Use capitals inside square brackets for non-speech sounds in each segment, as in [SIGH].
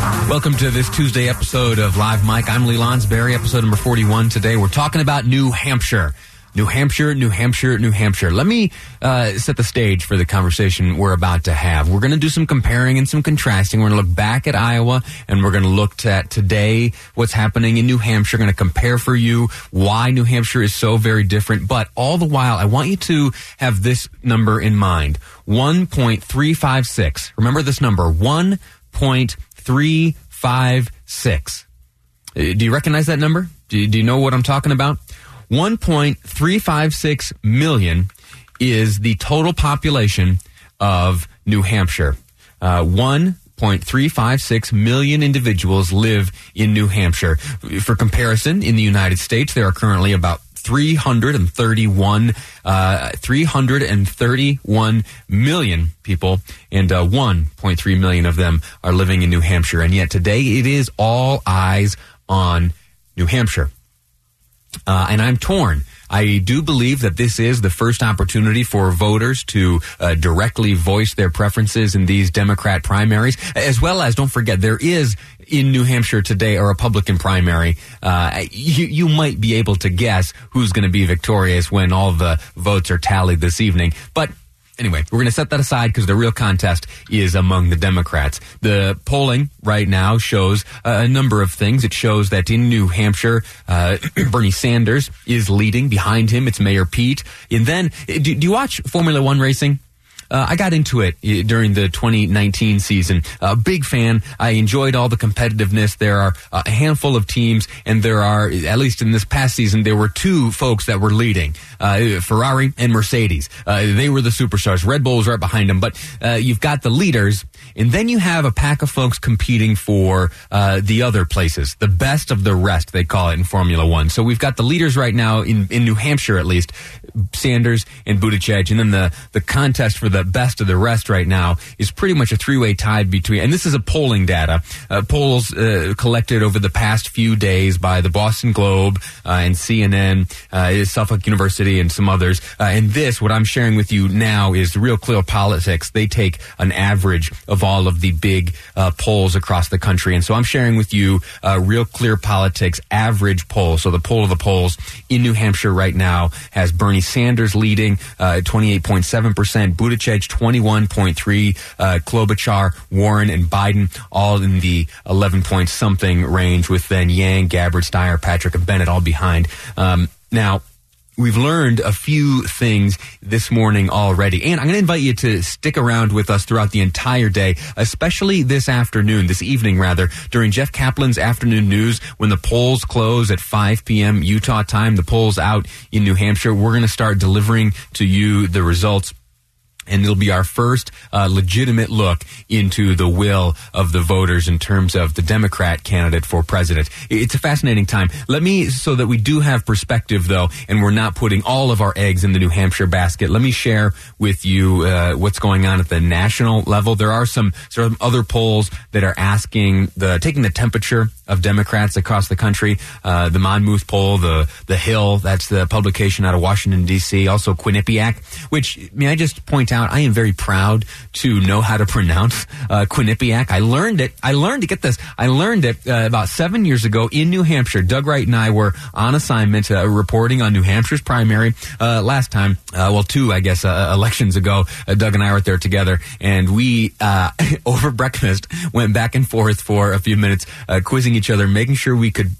Welcome to this Tuesday episode of Live Mic. I'm Lee Lonsberry, episode number 41. Today we're talking about New Hampshire. New Hampshire, New Hampshire, New Hampshire. Let me uh, set the stage for the conversation we're about to have. We're going to do some comparing and some contrasting. We're going to look back at Iowa and we're going to look at today what's happening in New Hampshire. Going to compare for you why New Hampshire is so very different. But all the while, I want you to have this number in mind 1.356. Remember this number 1.356. Uh, Do you recognize that number? Do you, do you know what I'm talking about? 1.356 million is the total population of New Hampshire. Uh, 1.356 million individuals live in New Hampshire. For comparison, in the United States, there are currently about 331 uh, 331 million people and uh, 1.3 million of them are living in New Hampshire. And yet today it is all eyes on New Hampshire. Uh, and I'm torn. I do believe that this is the first opportunity for voters to uh, directly voice their preferences in these Democrat primaries, as well as don't forget there is in New Hampshire today a Republican primary. Uh, you, you might be able to guess who's going to be victorious when all the votes are tallied this evening, but Anyway, we're going to set that aside because the real contest is among the Democrats. The polling right now shows a number of things. It shows that in New Hampshire, uh, [CLEARS THROAT] Bernie Sanders is leading. Behind him, it's Mayor Pete. And then, do, do you watch Formula One racing? Uh, I got into it uh, during the 2019 season. A big fan. I enjoyed all the competitiveness. There are a handful of teams, and there are, at least in this past season, there were two folks that were leading uh, Ferrari and Mercedes. Uh, they were the superstars. Red Bull was right behind them, but uh, you've got the leaders, and then you have a pack of folks competing for uh, the other places, the best of the rest, they call it in Formula One. So we've got the leaders right now in, in New Hampshire, at least, Sanders and Buttigieg, and then the, the contest for the best of the rest right now is pretty much a three-way tie between, and this is a polling data, uh, polls uh, collected over the past few days by the Boston Globe uh, and CNN, uh, Suffolk University, and some others. Uh, and this, what I'm sharing with you now, is Real Clear Politics. They take an average of all of the big uh, polls across the country, and so I'm sharing with you Real Clear Politics average poll. So the poll of the polls in New Hampshire right now has Bernie Sanders leading uh, 28.7%, Buttigieg 21.3, uh, Klobuchar, Warren, and Biden all in the 11 point something range, with then Yang, Gabbard, Steyer, Patrick, and Bennet all behind. Um, now, We've learned a few things this morning already, and I'm going to invite you to stick around with us throughout the entire day, especially this afternoon, this evening rather, during Jeff Caplan's afternoon news when the polls close at 5 p.m. Utah time, the polls out in New Hampshire. We're going to start delivering to you the results and it'll be our first uh, legitimate look into the will of the voters in terms of the Democrat candidate for president. It's a fascinating time. Let me, so that we do have perspective though, and we're not putting all of our eggs in the New Hampshire basket, let me share with you uh, what's going on at the national level. There are some sort of other polls that are asking the, taking the temperature of Democrats across the country. Uh, the Monmouth poll, the, the Hill, that's the publication out of Washington D.C., also Quinnipiac, which, may I just point out, I am very proud to know how to pronounce uh, Quinnipiac. I learned it. I learned to get this. I learned it uh, about seven years ago in New Hampshire. Doug Wright and I were on assignment uh, reporting on New Hampshire's primary uh, last time. Uh, well, two, I guess, elections ago. Doug and I were there together, and we [LAUGHS] over breakfast went back and forth for a few minutes, quizzing each other, making sure we could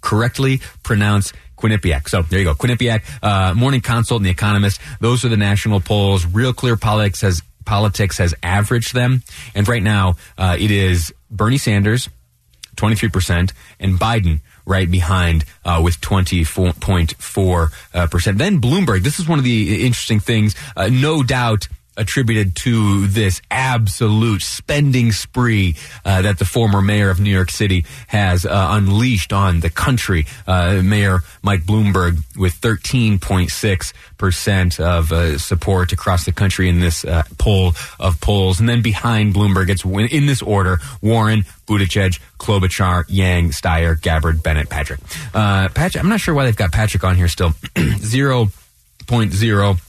correctly pronounce Quinnipiac. So there you go. Quinnipiac, uh, Morning Consult, and The Economist. Those are the national polls. Real Clear Politics has politics has averaged them, and right now uh, it is Bernie Sanders, twenty three percent, and Biden right behind uh, with 24.4 uh, percent. Then Bloomberg. This is one of the interesting things. Uh, no doubt attributed to this absolute spending spree uh, that the former mayor of New York City has uh, unleashed on the country. Uh, mayor Mike Bloomberg with 13.6 percent of uh, support across the country in this uh, poll of polls, and then behind Bloomberg, it's in this order: Warren, Buttigieg, Klobuchar, Yang, Steyer, Gabbard, Bennet, Patrick. Uh, Patrick, I'm not sure why they've got Patrick on here still. [CLEARS THROAT] 0.0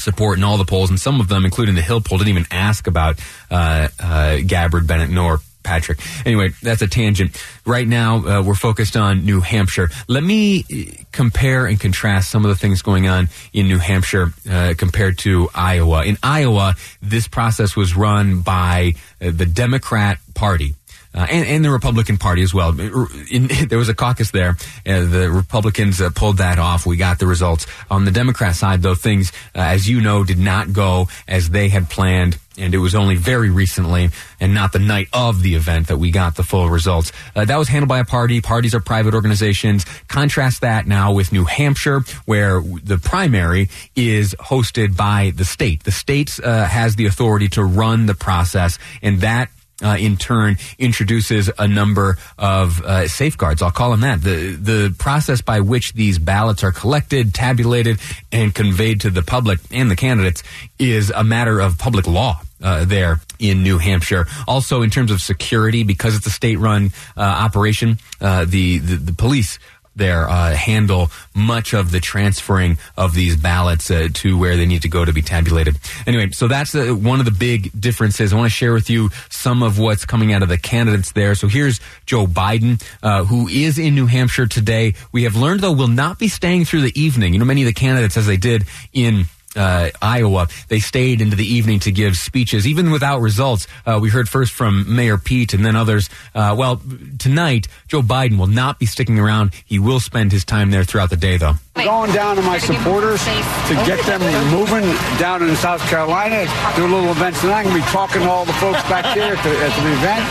support in all the polls, and some of them, including the Hill poll, didn't even ask about uh, uh, Gabbard, Bennet, nor Patrick. Anyway, that's a tangent. Right now, uh, we're focused on New Hampshire. Let me uh, compare and contrast some of the things going on in New Hampshire uh, compared to Iowa. In Iowa, this process was run by uh, the Democrat Party. Uh, and, and, the Republican Party as well. [LAUGHS] In, [LAUGHS] there was a caucus there. Uh, the Republicans uh, pulled that off. We got the results. On the Democrat side, though, things, uh, as you know, did not go as they had planned. And it was only very recently and not the night of the event that we got the full results. Uh, that was handled by a party. Parties are private organizations. Contrast that now with New Hampshire, where the primary is hosted by the state. The state uh, has the authority to run the process, and that uh, in turn introduces a number of uh, safeguards. I'll call them that. The the process by which these ballots are collected, tabulated, and conveyed to the public and the candidates is a matter of public law. Uh, there in New Hampshire. Also, in terms of security, because it's a state-run uh, operation, uh, the, the the police there uh, handle much of the transferring of these ballots uh, to where they need to go to be tabulated. Anyway, so that's uh, one of the big differences. I want to share with you some of what's coming out of the candidates there. So here's Joe Biden, uh, who is in New Hampshire today. We have learned, though, will not be staying through the evening. You know, many of the candidates, as they did in uh, Iowa. They stayed into the evening to give speeches, even without results. Uh, we heard first from Mayor Pete and then others. Uh, well, tonight, Joe Biden will not be sticking around. He will spend his time there throughout the day, though. Going down to my supporters to get them moving down in South Carolina, do a little event tonight. I'm going to be talking to all the folks back there at the, at the event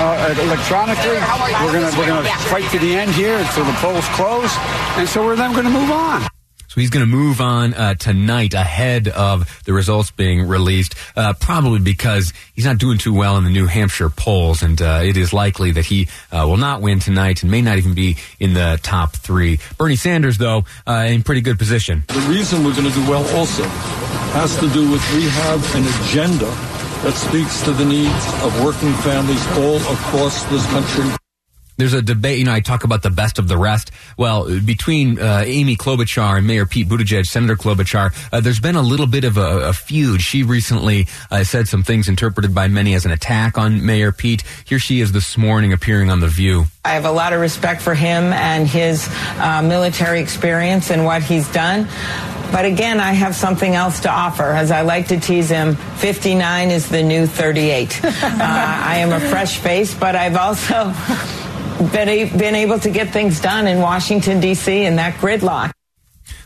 uh, electronically. We're going we're going to fight to the end here until the polls close, and so we're then going to move on. He's going to move on uh, tonight ahead of the results being released, uh, probably because he's not doing too well in the New Hampshire polls, and uh, it is likely that he uh, will not win tonight and may not even be in the top three. Bernie Sanders, though, uh, in pretty good position. The reason we're going to do well also has to do with we have an agenda that speaks to the needs of working families all across this country there's a debate. You know, I talk about the best of the rest. Well, between uh, Amy Klobuchar and Mayor Pete Buttigieg, Senator Klobuchar, uh, there's been a little bit of a, a feud. She recently uh, said some things interpreted by many as an attack on Mayor Pete. Here she is this morning appearing on The View. I have a lot of respect for him and his uh, military experience and what he's done. But again, I have something else to offer. As I like to tease him, 59 is the new 38. [LAUGHS] uh, I am a fresh face, but I've also been, a, been able to get things done in Washington, D.C., in that gridlock.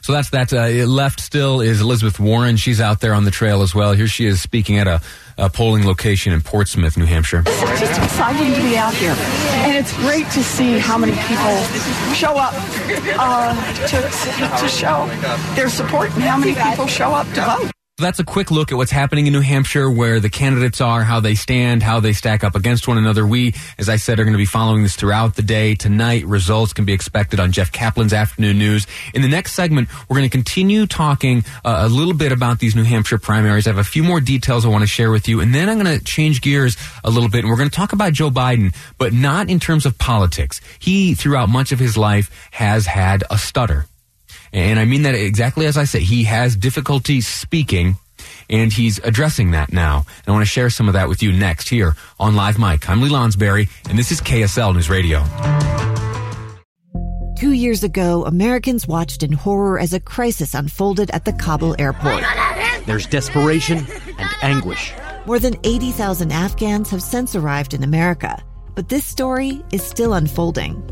So that's that. Uh, left still is Elizabeth Warren. She's out there on the trail as well. Here she is speaking at a, a polling location in Portsmouth, New Hampshire. It's just exciting to be out here. And it's great to see how many people show up uh, to, to show their support and how many people show up to vote that's a quick look at what's happening in New Hampshire, where the candidates are, how they stand, how they stack up against one another. We, as I said, are going to be following this throughout the day. Tonight, results can be expected on Jeff Caplan's afternoon news. In the next segment, we're going to continue talking uh, a little bit about these New Hampshire primaries. I have a few more details I want to share with you, and then I'm going to change gears a little bit, and we're going to talk about Joe Biden, but not in terms of politics. He, throughout much of his life, has had a stutter. And I mean that exactly as I say. He has difficulty speaking and he's addressing that now. And I want to share some of that with you next here on Live Mic. I'm Lee Lonsberry, and this is KSL News Radio. Two years ago, Americans watched in horror as a crisis unfolded at the Kabul airport. There's desperation and anguish. More than 80,000 Afghans have since arrived in America, but this story is still unfolding.